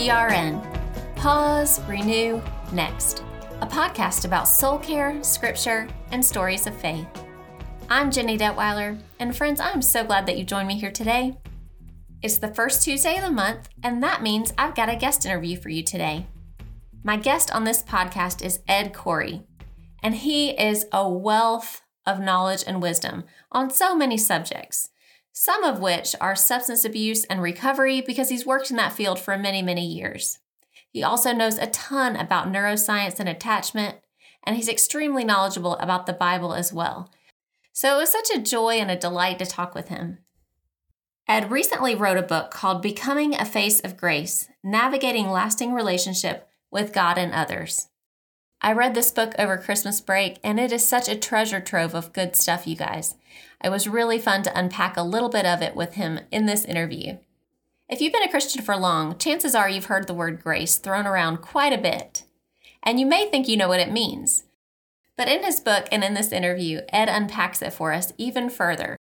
PRN Pause, Renew, Next, a podcast about soul care, scripture, and stories of faith. I'm Jenny Detweiler, and friends, I'm so glad that you joined me here today. It's the first Tuesday of the month, and that means I've got a guest interview for you today. My guest on this podcast is Ed Corey, and he is a wealth of knowledge and wisdom on so many subjects, some of which are substance abuse and recovery because he's worked in that field for many, many years. He also knows a ton about neuroscience and attachment, and he's extremely knowledgeable about the Bible as well. So it was such a joy and a delight to talk with him. Ed recently wrote a book called Becoming a Face of Grace Navigating Lasting Relationship with God and Others. I read this book over Christmas break, and it is such a treasure trove of good stuff, you guys. It was really fun to unpack a little bit of it with him in this interview. If you've been a Christian for long, chances are you've heard the word grace thrown around quite a bit. And you may think you know what it means. But in his book and in this interview, Ed unpacks it for us even further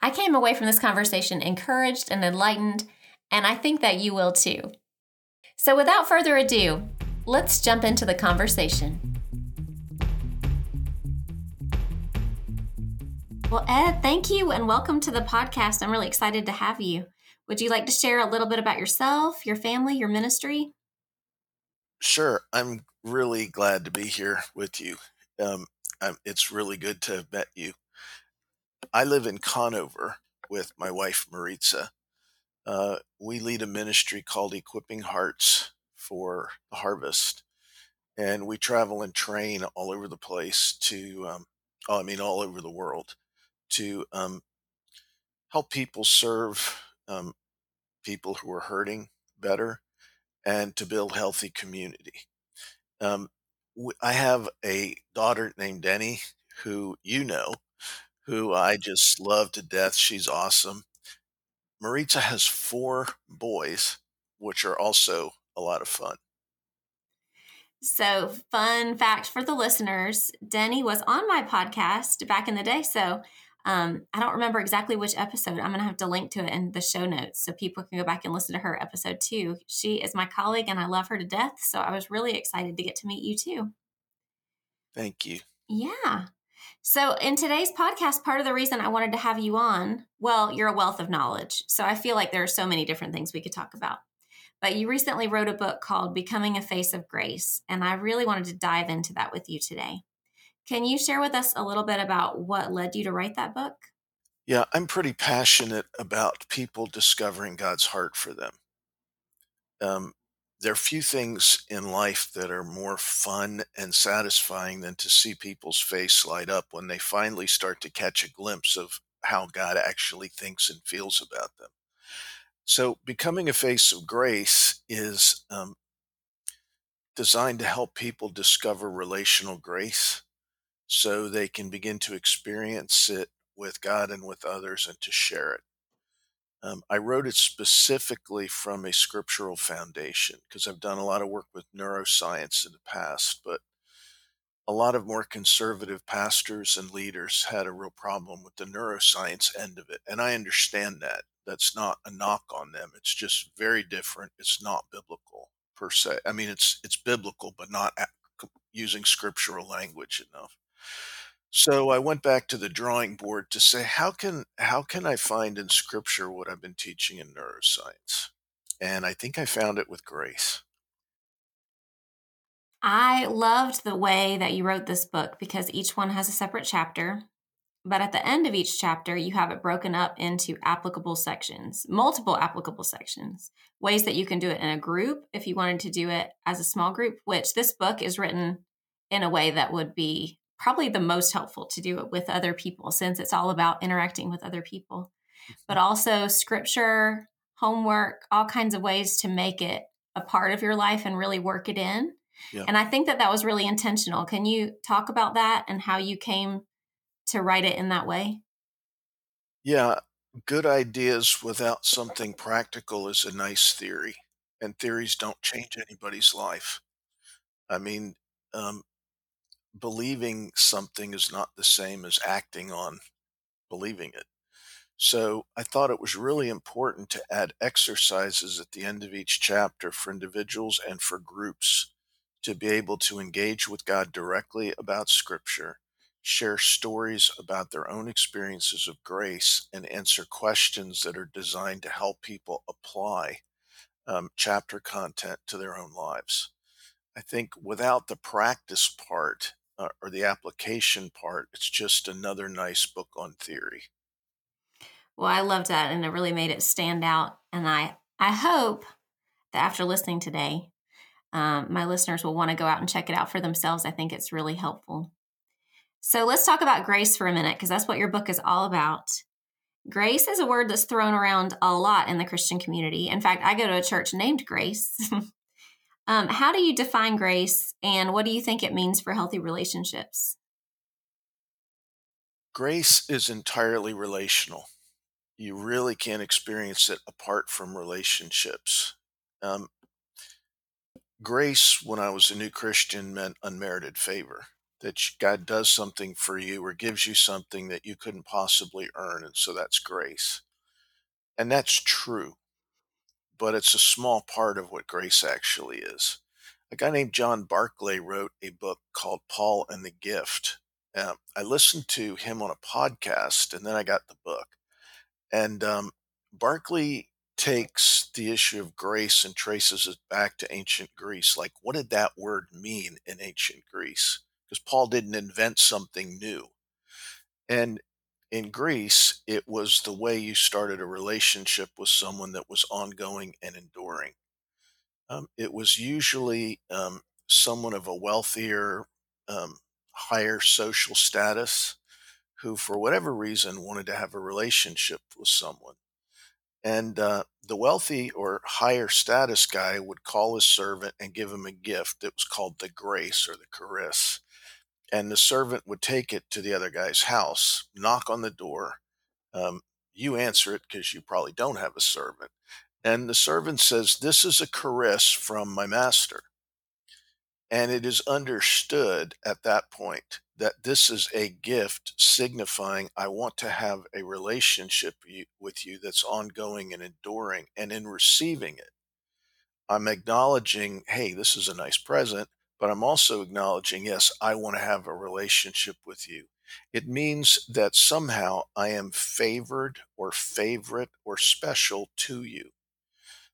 I came away from this conversation encouraged and enlightened, and I think that you will too. So, without further ado, let's jump into the conversation. Well, Ed, thank you and welcome to the podcast. I'm really excited to have you. Would you like to share a little bit about yourself, your family, your ministry? Sure. I'm really glad to be here with you. Um, it's really good to have met you. I live in Conover with my wife Maritza. Uh, we lead a ministry called Equipping Hearts for the Harvest, and we travel and train all over the place to, um, oh, I mean, all over the world to um, help people serve um, people who are hurting better and to build healthy community. Um, I have a daughter named Denny who you know who I just love to death. She's awesome. Maritza has four boys, which are also a lot of fun. So, fun fact for the listeners Denny was on my podcast back in the day. So, um, I don't remember exactly which episode. I'm going to have to link to it in the show notes so people can go back and listen to her episode too. She is my colleague and I love her to death. So, I was really excited to get to meet you too. Thank you. Yeah. So, in today's podcast, part of the reason I wanted to have you on, well, you're a wealth of knowledge. So, I feel like there are so many different things we could talk about. But you recently wrote a book called Becoming a Face of Grace, and I really wanted to dive into that with you today. Can you share with us a little bit about what led you to write that book? Yeah, I'm pretty passionate about people discovering God's heart for them. Um, there are few things in life that are more fun and satisfying than to see people's face light up when they finally start to catch a glimpse of how God actually thinks and feels about them. So, becoming a face of grace is um, designed to help people discover relational grace so they can begin to experience it with God and with others and to share it. Um, I wrote it specifically from a scriptural foundation because I've done a lot of work with neuroscience in the past, but a lot of more conservative pastors and leaders had a real problem with the neuroscience end of it. And I understand that. That's not a knock on them. It's just very different. It's not biblical per se. I mean, it's it's biblical, but not using scriptural language enough. So I went back to the drawing board to say, how can how can I find in Scripture what I've been teaching in neuroscience? And I think I found it with grace. I loved the way that you wrote this book because each one has a separate chapter. But at the end of each chapter, you have it broken up into applicable sections, multiple applicable sections, ways that you can do it in a group if you wanted to do it as a small group, which this book is written in a way that would be probably the most helpful to do it with other people since it's all about interacting with other people, but mm-hmm. also scripture, homework, all kinds of ways to make it a part of your life and really work it in. Yeah. And I think that that was really intentional. Can you talk about that and how you came to write it in that way? Yeah, good ideas without something practical is a nice theory, and theories don't change anybody's life. I mean, um, believing something is not the same as acting on believing it. So I thought it was really important to add exercises at the end of each chapter for individuals and for groups to be able to engage with God directly about Scripture, share stories about their own experiences of grace, and answer questions that are designed to help people apply um, chapter content to their own lives. I think without the practice part uh, or the application part, it's just another nice book on theory. Well, I loved that, and it really made it stand out. And I, I hope that after listening today, um, my listeners will want to go out and check it out for themselves. I think it's really helpful. So let's talk about grace for a minute, because that's what your book is all about. Grace is a word that's thrown around a lot in the Christian community. In fact, I go to a church named Grace. um, how do you define grace, and what do you think it means for healthy relationships? Grace is entirely relational you really can't experience it apart from relationships. Um, grace, when I was a new Christian, meant unmerited favor. That God does something for you or gives you something that you couldn't possibly earn. And so that's grace. And that's true. But it's a small part of what grace actually is. A guy named John Barclay wrote a book called Paul and the Gift. I listened to him on a podcast and then I got the book. And um, Barclay takes the issue of grace and traces it back to ancient Greece. Like, what did that word mean in ancient Greece? Because Paul didn't invent something new. And in Greece, it was the way you started a relationship with someone that was ongoing and enduring. Um, it was usually um, someone of a wealthier, um, higher social status who, for whatever reason, wanted to have a relationship with someone. And uh, the wealthy or higher status guy would call his servant and give him a gift that was called the grace or the charis. And the servant would take it to the other guy's house, knock on the door. Um, you answer it because you probably don't have a servant. And the servant says, This is a charis from my master. And it is understood at that point that this is a gift signifying I want to have a relationship with you that's ongoing and enduring. And in receiving it, I'm acknowledging, hey, this is a nice present, but I'm also acknowledging, yes, I want to have a relationship with you. It means that somehow I am favored or favorite or special to you.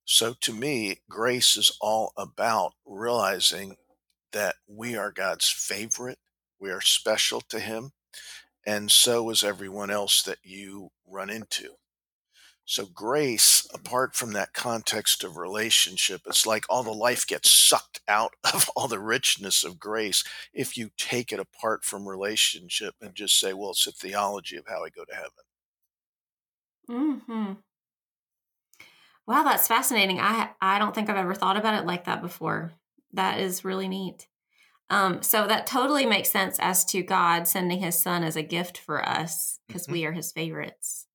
So to me, grace is all about realizing that we are God's favorite we are special to Him, and so is everyone else that you run into. So, grace, apart from that context of relationship, it's like all the life gets sucked out of all the richness of grace if you take it apart from relationship and just say, well, it's a theology of how I go to heaven. Hmm. Wow, that's fascinating. I I don't think I've ever thought about it like that before. That is really neat. Um, so that totally makes sense as to God sending his son as a gift for us because mm-hmm. we are his favorites.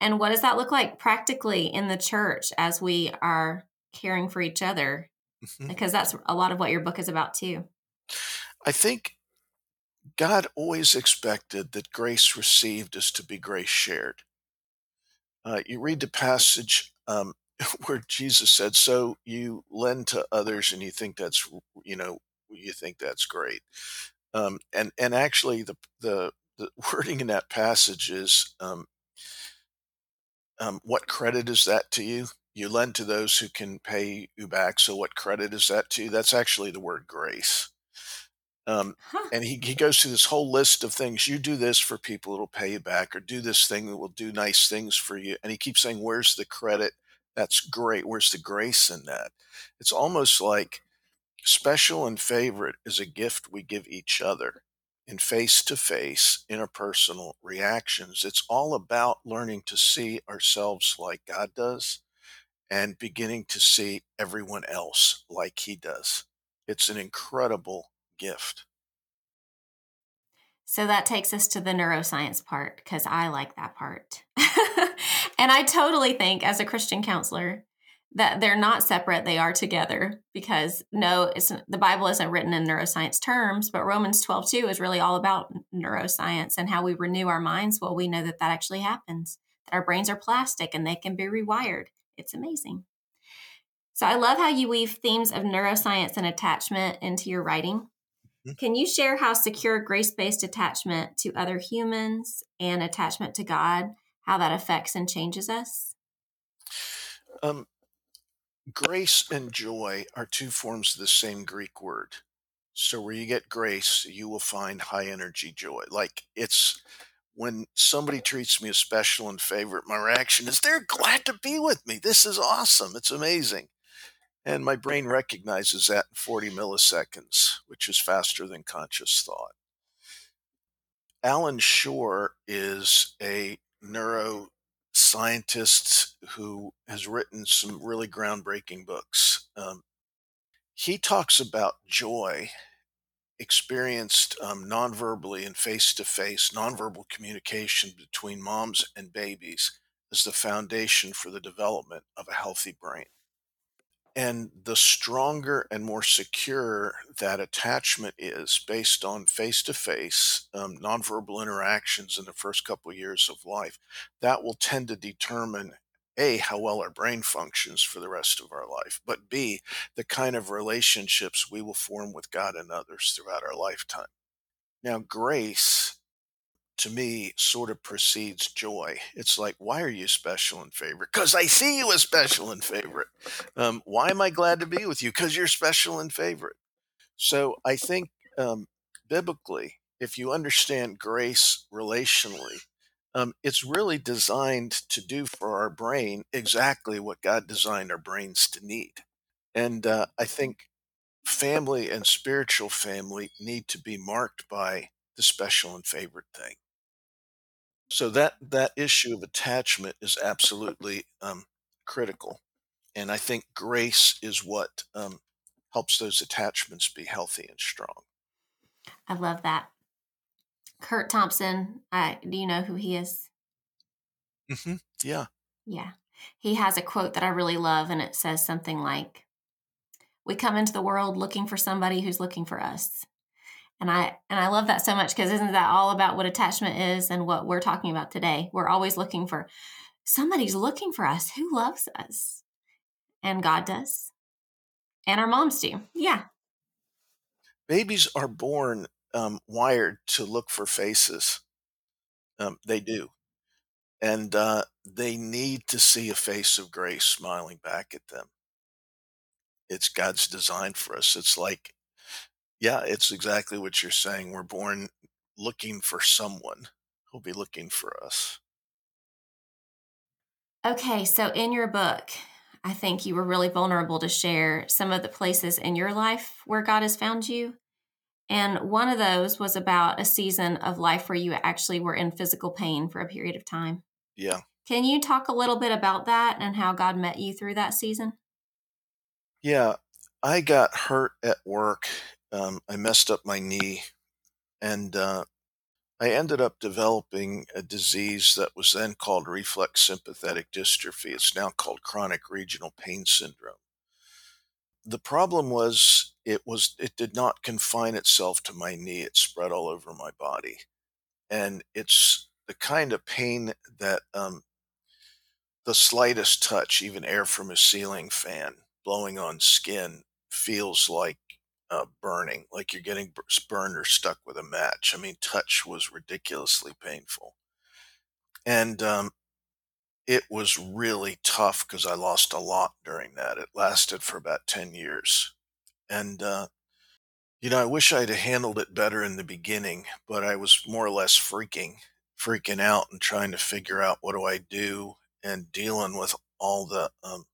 And what does that look like practically in the church as we are caring for each other? Mm-hmm. Because that's a lot of what your book is about too. I think God always expected that grace received is to be grace shared. Uh, you read the passage um, where Jesus said, "So you lend to others, and you think that's you know you think that's great. Um, and and actually, the the the wording in that passage is, um, um, what credit is that to you? You lend to those who can pay you back. So what credit is that to you? That's actually the word grace. Um, huh. And he, he goes through this whole list of things. You do this for people it'll pay you back, or do this thing that will do nice things for you. And he keeps saying, Where's the credit? That's great. Where's the grace in that? It's almost like Special and favorite is a gift we give each other in face to face interpersonal reactions. It's all about learning to see ourselves like God does and beginning to see everyone else like He does. It's an incredible gift. So that takes us to the neuroscience part because I like that part. and I totally think, as a Christian counselor, that they're not separate they are together because no it's the bible isn't written in neuroscience terms but romans 12 2 is really all about neuroscience and how we renew our minds well we know that that actually happens that our brains are plastic and they can be rewired. It's amazing. So I love how you weave themes of neuroscience and attachment into your writing. Mm-hmm. Can you share how secure grace based attachment to other humans and attachment to God, how that affects and changes us? Um, grace and joy are two forms of the same Greek word. So where you get grace, you will find high energy joy. Like it's when somebody treats me as special and favorite, my reaction is they're glad to be with me. This is awesome. It's amazing. And my brain recognizes that in 40 milliseconds, which is faster than conscious thought. Allan Schore is a neuroscientist who has written some really groundbreaking books. Um, he talks about joy experienced um, nonverbally and face to face nonverbal communication between moms and babies as the foundation for the development of a healthy brain. And the stronger and more secure that attachment is based on face to face nonverbal interactions in the first couple of years of life, that will tend to determine a, how well our brain functions for the rest of our life, but B, the kind of relationships we will form with God and others throughout our lifetime. Now, grace to me sort of precedes joy. It's like, why are you special and favorite? Because I see you as special and favorite. Um, why am I glad to be with you? Because you're special and favorite. So I think um, biblically, if you understand grace relationally, um, it's really designed to do for our brain exactly what God designed our brains to need. And uh, I think family and spiritual family need to be marked by the special and favorite thing. So that that issue of attachment is absolutely um, critical, and I think grace is what um, helps those attachments be healthy and strong. I love that. Curt Thompson. I do you know who he is? hmm Yeah. Yeah. He has a quote that I really love, and it says something like, "We come into the world looking for somebody who's looking for us." And I and I love that so much because isn't that all about what attachment is and what we're talking about today? We're always looking for somebody's looking for us who loves us, and God does, and our moms do. Yeah. Babies are born um, wired to look for faces. Um, they do. And uh, they need to see a face of grace smiling back at them. It's God's design for us. It's like, yeah, it's exactly what you're saying. We're born looking for someone who'll be looking for us. Okay, so in your book, I think you were really vulnerable to share some of the places in your life where God has found you. And one of those was about a season of life where you actually were in physical pain for a period of time. Yeah. Can you talk a little bit about that and how God met you through that season? Yeah. I got hurt at work. Um, I messed up my knee and uh, I ended up developing a disease that was then called reflex sympathetic dystrophy. It's now called chronic regional pain syndrome. The problem was it was it did not confine itself to my knee. It spread all over my body. And it's the kind of pain that um, the slightest touch, even air from a ceiling fan blowing on skin, feels like uh, burning, like you're getting burned or stuck with a match. I mean, touch was ridiculously painful. And um, it was really tough because I lost a lot during that. It lasted for about 10 years. And uh, you know, I wish I'd handled it better in the beginning, but I was more or less freaking, freaking out and trying to figure out what do I do and dealing with all the um,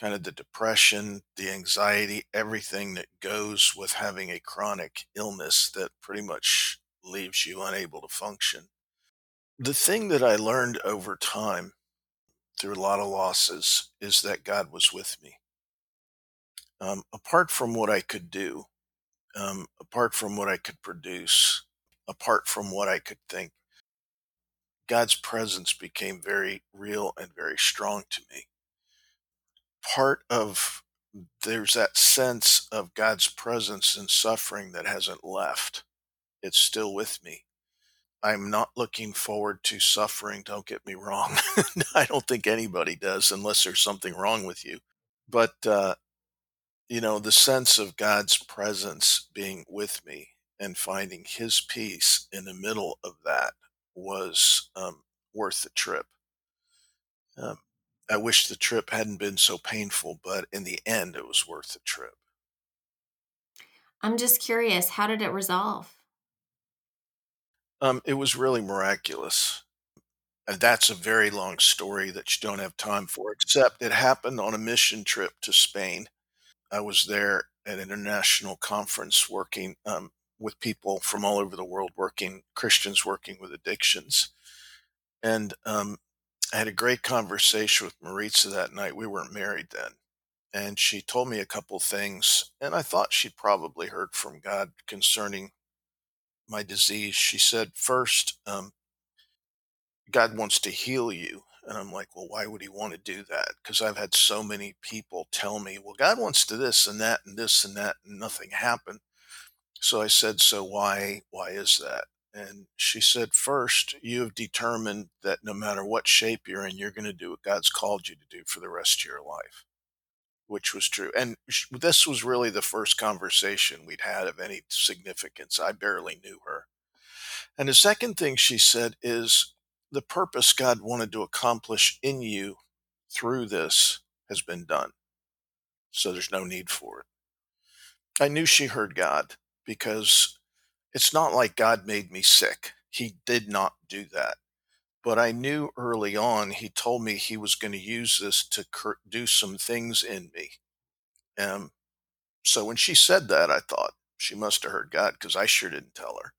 kind of the depression, the anxiety, everything that goes with having a chronic illness that pretty much leaves you unable to function. The thing that I learned over time through a lot of losses is that God was with me. Um, apart from what I could do, um, apart from what I could produce, apart from what I could think. God's presence became very real and very strong to me. Part of there's that sense of God's presence in suffering that hasn't left. It's still with me. I'm not looking forward to suffering, don't get me wrong. I don't think anybody does unless there's something wrong with you. But, uh, you know, the sense of God's presence being with me and finding his peace in the middle of that was um, worth the trip. Um, I wish the trip hadn't been so painful, but in the end, it was worth the trip. I'm just curious, how did it resolve? Um, it was really miraculous. And that's a very long story that you don't have time for, except it happened on a mission trip to Spain. I was there at an international conference working um, with people from all over the world, working Christians working with addictions. And um, I had a great conversation with Maritza that night. We weren't married then. And she told me a couple things, and I thought she'd probably heard from God concerning my disease. She said, First, um, God wants to heal you. And I'm like, well, why would he want to do that? Because I've had so many people tell me, well, God wants to this and that and this and that, and nothing happened. So I said, so why, why is that? And she said, first, you have determined that no matter what shape you're in, you're going to do what God's called you to do for the rest of your life, which was true. And this was really the first conversation we'd had of any significance. I barely knew her. And the second thing she said is, the purpose God wanted to accomplish in you through this has been done. So there's no need for it. I knew she heard God because it's not like God made me sick. He did not do that. But I knew early on, he told me he was going to use this to do some things in me. Um, so when she said that, I thought she must have heard God because I sure didn't tell her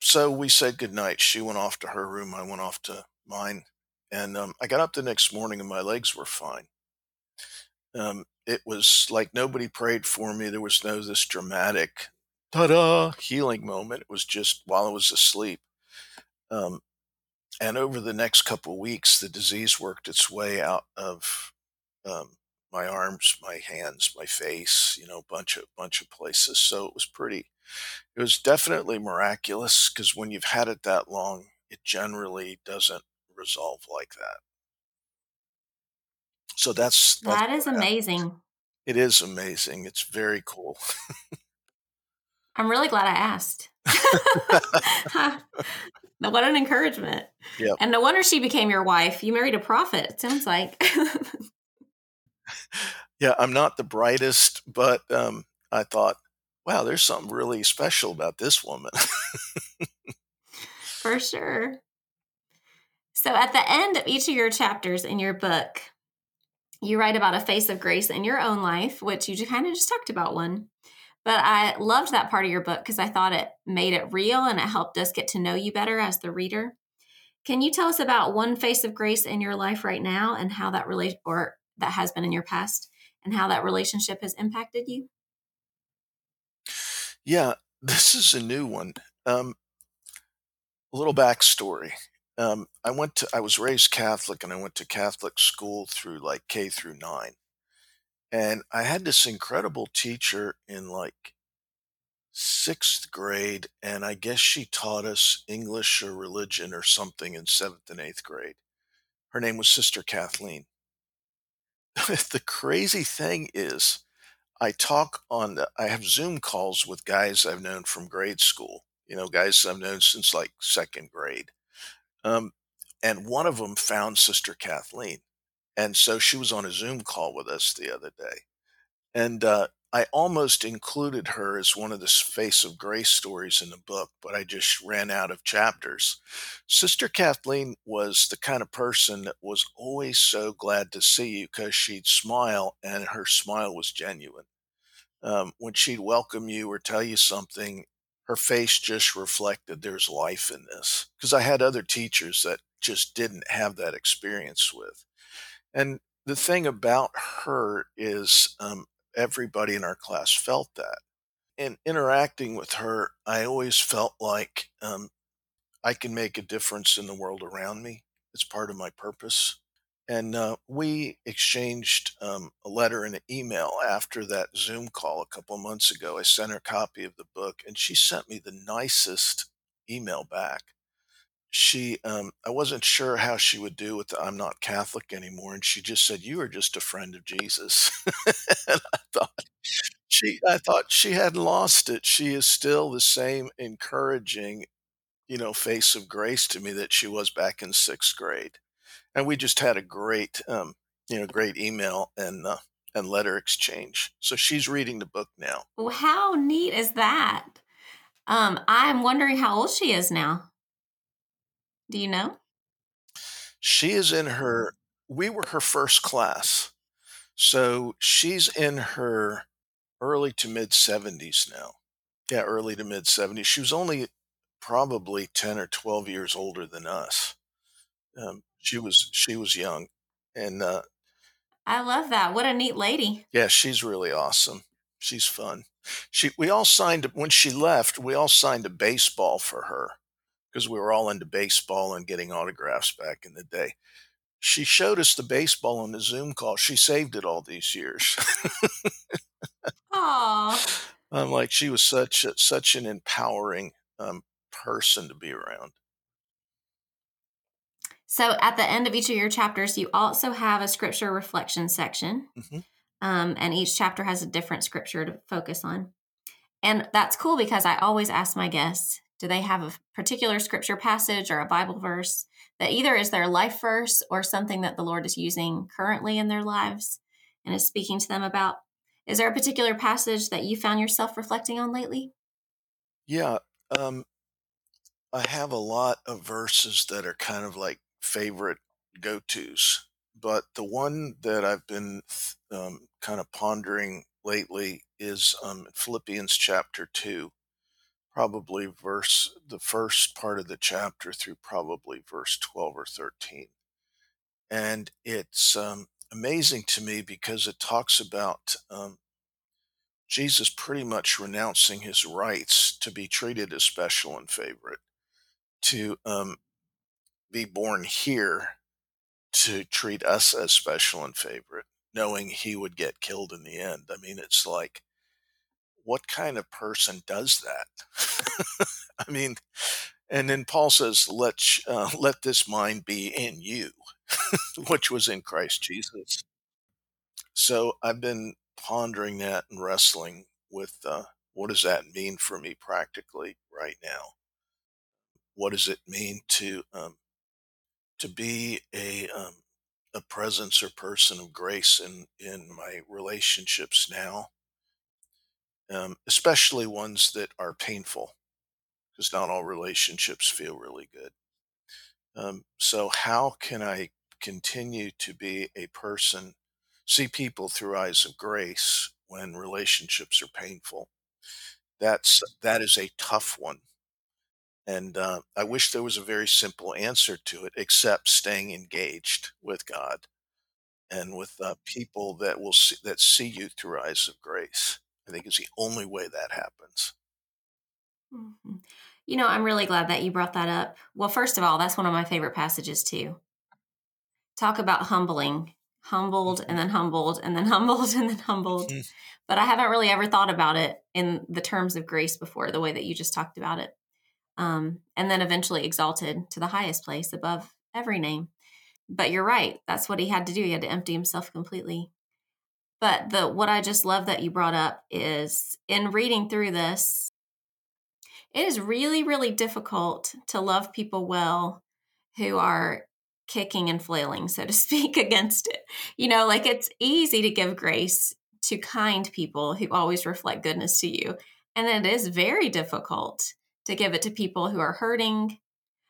so we said goodnight. She went off to her room. I went off to mine. And um, I got up the next morning and my legs were fine. Um, it was like nobody prayed for me. There was no this dramatic ta-da healing moment. It was just while I was asleep. Um, and over the next couple of weeks, the disease worked its way out of um, my arms, my hands, my face, you know, bunch of bunch of places. So it was pretty it was definitely miraculous because when you've had it that long, it generally doesn't resolve like that. So that's, that's that is amazing. It is amazing. It's very cool. I'm really glad I asked. what an encouragement. Yep. And no wonder she became your wife. You married a prophet, it sounds like. yeah, I'm not the brightest, but um, I thought wow, there's something really special about this woman. For sure. So at the end of each of your chapters in your book, you write about a face of grace in your own life, which you kind of just talked about one. But I loved that part of your book because I thought it made it real and it helped us get to know you better as the reader. Can you tell us about one face of grace in your life right now and how that relate or that has been in your past and how that relationship has impacted you? Yeah, this is a new one. Um, a little backstory. Um, I went to, I was raised Catholic and I went to Catholic school through like K through nine. And I had this incredible teacher in like sixth grade. And I guess she taught us English or religion or something in seventh and eighth grade. Her name was Sister Kathleen. the crazy thing is, I talk on the, I have Zoom calls with guys I've known from grade school, you know, guys I've known since like second grade. Um, and one of them found Sister Kathleen. And so she was on a Zoom call with us the other day. And uh, I almost included her as one of the face of grace stories in the book, but I just ran out of chapters. Sister Kathleen was the kind of person that was always so glad to see you because she'd smile and her smile was genuine. Um, when she'd welcome you or tell you something, her face just reflected there's life in this. Because I had other teachers that just didn't have that experience with. And the thing about her is um, everybody in our class felt that. In interacting with her, I always felt like um, I can make a difference in the world around me. It's part of my purpose. And uh, we exchanged um, a letter and an email after that Zoom call a couple months ago. I sent her a copy of the book, and she sent me the nicest email back. She, um, I wasn't sure how she would do with the I'm not Catholic anymore, and she just said, "You are just a friend of Jesus." and I thought she, I thought she hadn't lost it. She is still the same encouraging, you know, face of grace to me that she was back in sixth grade, and we just had a great, um, you know, great email and uh, and letter exchange. So she's reading the book now. Well, how neat is that? Um, I'm wondering how old she is now. Do you know? She is in her, we were her first class. So she's in her early to mid 70s now. Yeah, early to mid 70s. She was only probably 10 or 12 years older than us. Um, she was she was young and uh, I love that. What a neat lady. yeah, she's really awesome. She's fun. She we all signed when she left, we all signed a baseball for her because we were all into baseball and getting autographs back in the day. She showed us the baseball on the Zoom call. She saved it all these years. Aw. I'm like, she was such a, such an empowering um, person to be around. So at the end of each of your chapters, you also have a scripture reflection section. Mhm. Um, and each chapter has a different scripture to focus on. And that's cool because I always ask my guests do they have a particular scripture passage or a Bible verse that either is their life verse or something that the Lord is using currently in their lives and is speaking to them about? Is there a particular passage that you found yourself reflecting on lately? Yeah, um, I have a lot of verses that are kind of like favorite go tos, but the one that I've been um, kind of pondering lately is um, Philippians chapter 2, probably verse the first part of the chapter through probably verse 12 or 13. And it's um, amazing to me because it talks about um, Jesus pretty much renouncing his rights to be treated as special and favorite, to um, be born here to treat us as special and favorite, knowing he would get killed in the end. I mean, it's like, what kind of person does that? I mean, and then Paul says, "Let uh, let this mind be in you, which was in Christ Jesus." So I've been pondering that and wrestling with uh, what does that mean for me practically right now? What does it mean to um, to be a um, a presence or person of grace in in my relationships now, um, especially ones that are painful, because not all relationships feel really good. Um, so, how can I continue to be a person, see people through eyes of grace when relationships are painful? That's that is a tough one, and uh, I wish there was a very simple answer to it, except staying engaged with God and with uh, people that will see, that see you through eyes of grace. I think is the only way that happens. Mhm. You know, I'm really glad that you brought that up. Well, first of all, that's one of my favorite passages too. Talk about humbling, humbled and then humbled and then humbled and then humbled. Mhm. But I haven't really ever thought about it in the terms of grace before, the way that you just talked about it. Um, and then eventually exalted to the highest place above every name. But you're right. That's what he had to do. He had to empty himself completely. But the what I just love that you brought up is in reading through this, it is really, really difficult to love people well who are kicking and flailing, so to speak, against it. You know, like it's easy to give grace to kind people who always reflect goodness to you. And it is very difficult to give it to people who are hurting.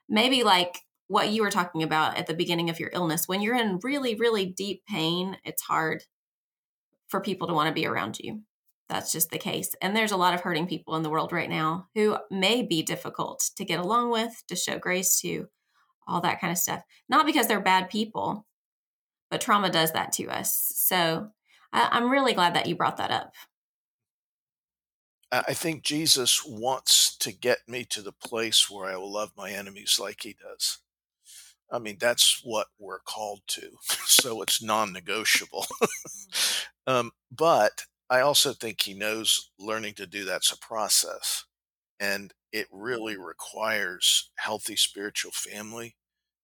Maybe like what you were talking about at the beginning of your illness. When you're in really, really deep pain, it's hard for people to want to be around you. That's just the case. And there's a lot of hurting people in the world right now who may be difficult to get along with, to show grace to, all that kind of stuff. Not because they're bad people, but trauma does that to us. So I, I'm really glad that you brought that up. I I think Jesus wants to get me to the place where I will love my enemies like he does. I mean, that's what we're called to. So it's non negotiable. Mm. um, but I also think he knows learning to do that's a process. And it really requires healthy spiritual family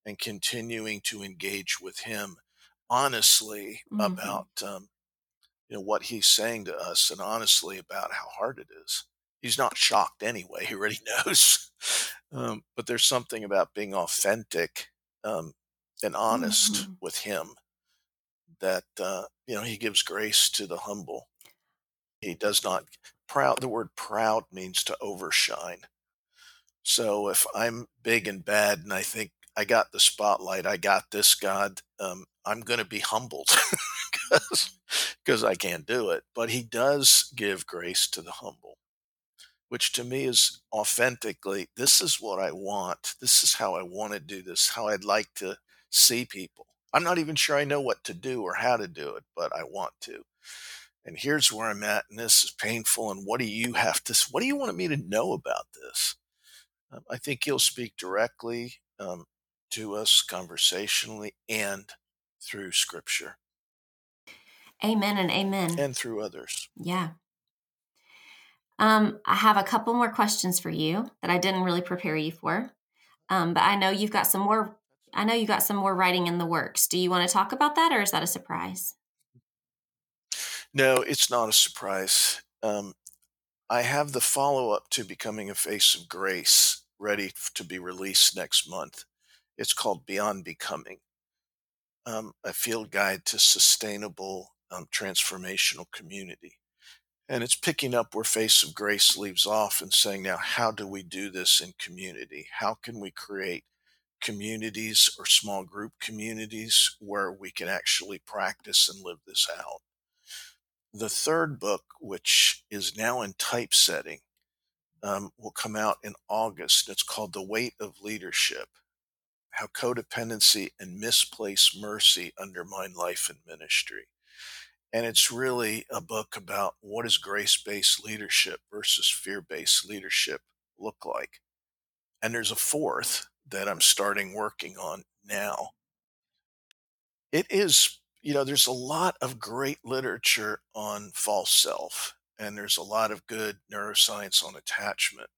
and continuing to engage with him honestly Mhm. about um, you know what he's saying to us and honestly about how hard it is. He's not shocked anyway; he already knows. Um, but there's something about being authentic um, and honest Mhm. with him that uh, you know he gives grace to the humble. He does not proud. The word proud means to overshine. So if I'm big and bad and I think I got the spotlight, I got this, God, um, I'm going to be humbled because I can't do it. But He does give grace to the humble, which to me is authentically, this is what I want. This is how I want to do this, how I'd like to see people. I'm not even sure I know what to do or how to do it, but I want to. And here's where I'm at, and this is painful. And what do you have to, what do you want me to know about this? Um, I think he'll speak directly um, to us conversationally and through scripture Amen and amen. and through others. Yeah. Um, I have a couple more questions for you that I didn't really prepare you for. Um, but I know you've got some more I know you got some more writing in the works. Do you want to talk about that or is that a surprise? No, it's not a surprise. Um, I have the follow up to Becoming a Face of Grace ready to be released next month. It's called Beyond Becoming, um, a field guide to sustainable um, transformational community. And it's picking up where Face of Grace leaves off and saying, now, how do we do this in community? How can we create communities or small group communities where we can actually practice and live this out? The third book, which is now in typesetting, um, will come out in August. It's called The Weight of Leadership How Codependency and Misplaced Mercy Undermine Life and Ministry. And it's really a book about what does grace-based leadership versus fear-based leadership look like. And there's a fourth that I'm starting working on now. It is, you know, there's a lot of great literature on false self, and there's a lot of good neuroscience on attachment,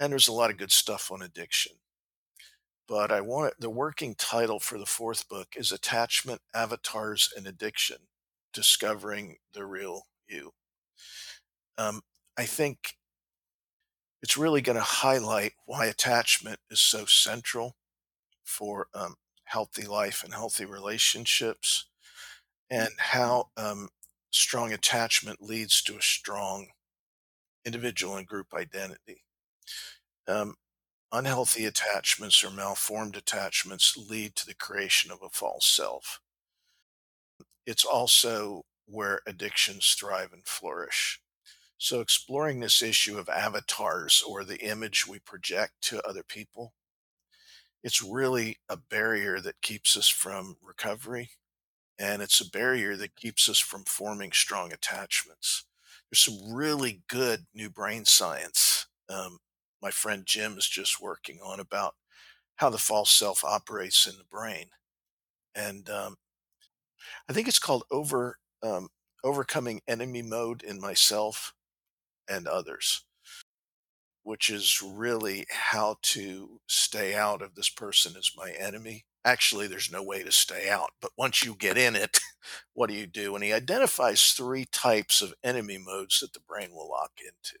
and there's a lot of good stuff on addiction. But I want the working title for the fourth book is Attachment, Avatars, and Addiction Discovering the Real You. Um, I think it's really going to highlight why attachment is so central for um, healthy life and healthy relationships, and how um, strong attachment leads to a strong individual and group identity. Um, unhealthy attachments or malformed attachments lead to the creation of a false self. It's also where addictions thrive and flourish. So, exploring this issue of avatars or the image we project to other people, it's really a barrier that keeps us from recovery. And it's a barrier that keeps us from forming strong attachments. There's some really good new brain science. Um, my friend Jim is just working on about how the false self operates in the brain. And um, I think it's called over um, overcoming enemy mode in myself and others which is really how to stay out of this person as my enemy. Actually, there's no way to stay out, but once you get in it, what do you do? And he identifies three types of enemy modes that the brain will lock into.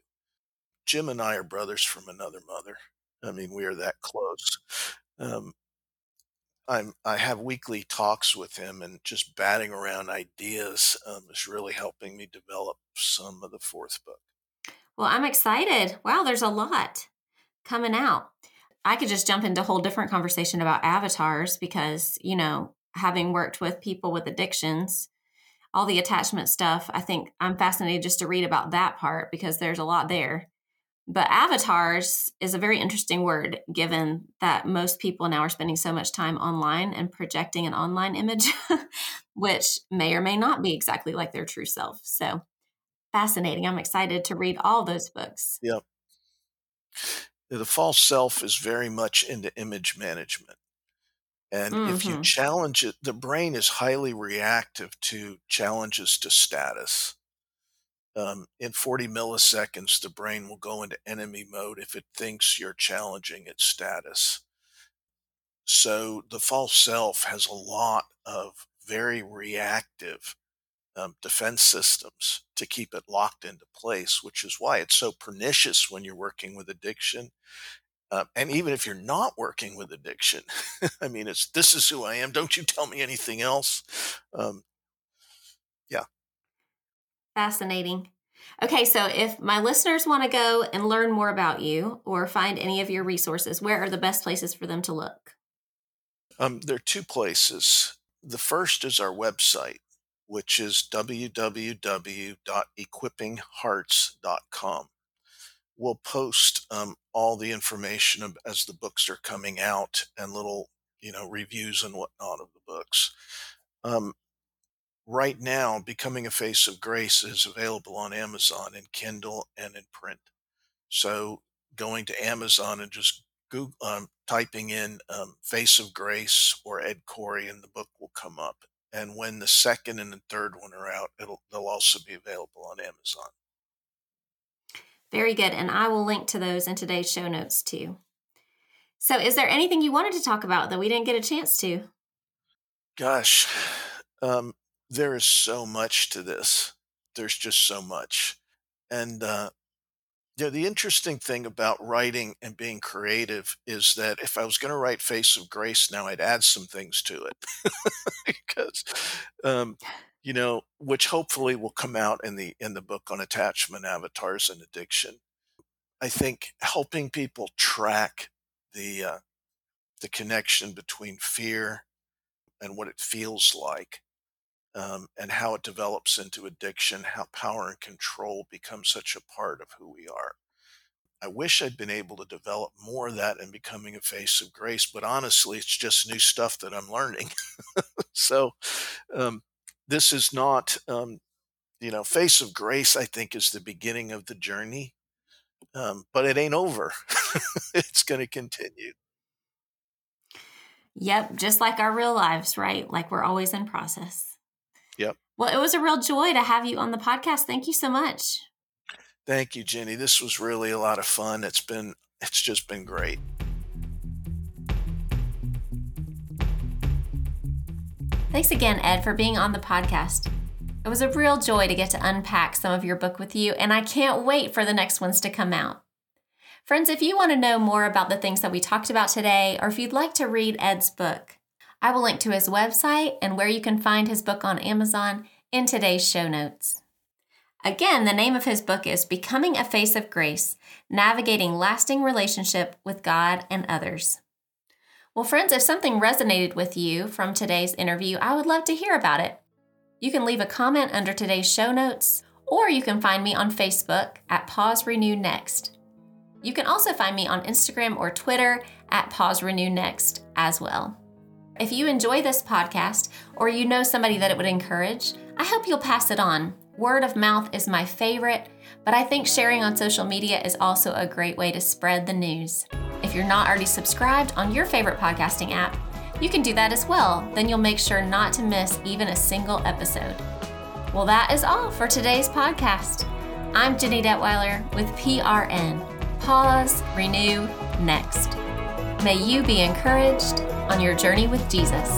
Jim and I are brothers from another mother. I mean, we are that close. Um, I'm I have weekly talks with him, and just batting around ideas um, is really helping me develop some of the fourth book. Well, I'm excited. Wow, there's a lot coming out. I could just jump into a whole different conversation about avatars because, you know, having worked with people with addictions, all the attachment stuff, I think I'm fascinated just to read about that part because there's a lot there. But avatars is a very interesting word given that most people now are spending so much time online and projecting an online image, which may or may not be exactly like their true self. So fascinating. I'm excited to read all those books. Yep. The false self is very much into image management. And if you hmm challenge it, the brain is highly reactive to challenges to status. Um, in 40 milliseconds, the brain will go into enemy mode if it thinks you're challenging its status. So the false self has a lot of very reactive um, defense systems to keep it locked into place, which is why it's so pernicious when you're working with addiction. Uh, and even if you're not working with addiction, I mean, it's this is who I am. Don't you tell me anything else. Um, yeah. Fascinating. Okay, so if my listeners want to go and learn more about you or find any of your resources, where are the best places for them to look? Um, there are two places. The first is our website, which is www.equippinghearts.com. We'll post um, all the information as the books are coming out and little, you know, reviews and whatnot of the books. Um, right now, Becoming a Face of Grace is available on Amazon in Kindle and in print. So going to Amazon and just Google, um, typing in um, Face of Grace or Ed Khouri, and the book will come up. And when the second and the third one are out, it'll they'll also be available on Amazon. Very good, and I will link to those in today's show notes too. So, is there anything you wanted to talk about that we didn't get a chance to? Gosh, um, there is so much to this. There's just so much, and uh, you know, the interesting thing about writing and being creative is that if I was going to write Face of Grace now, I'd add some things to it because, um, you know, which hopefully will come out in the in the book on attachment, avatars, and addiction. I think helping people track the uh, the connection between fear and what it feels like um, and how it develops into addiction, how power and control become such a part of who we are. I wish I'd been able to develop more of that in becoming a face of grace, but honestly, it's just new stuff that I'm learning. so, um, this is not, um, you know, face of grace, I think, is the beginning of the journey, um, but it ain't over. it's going to continue. Yep, just like our real lives, right? Like we're always in process. Yep. Well, it was a real joy to have you on the podcast. Thank you so much. Thank you, Jenny. This was really a lot of fun. It's been it's just been great. Thanks again, Ed, for being on the podcast. It was a real joy to get to unpack some of your book with you, and I can't wait for the next ones to come out. Friends, if you want to know more about the things that we talked about today, or if you'd like to read Ed's book, I will link to his website and where you can find his book on Amazon in today's show notes. Again, the name of his book is Becoming a Face of Grace Navigating Lasting Relationship with God and Others. Well, friends, if something resonated with you from today's interview, I would love to hear about it. You can leave a comment under today's show notes, or you can find me on Facebook at Pause Renew Next. You can also find me on Instagram or Twitter at Pause Renew Next as well. If you enjoy this podcast or you know somebody that it would encourage, I hope you'll pass it on. Word of mouth is my favorite, but I think sharing on social media is also a great way to spread the news. If you're not already subscribed on your favorite podcasting app, you can do that as well. Then you'll make sure not to miss even a single episode. Well, that is all for today's podcast. I'm Jenny Detweiler with PRN. Pause, renew, next. May you be encouraged on your journey with Jesus.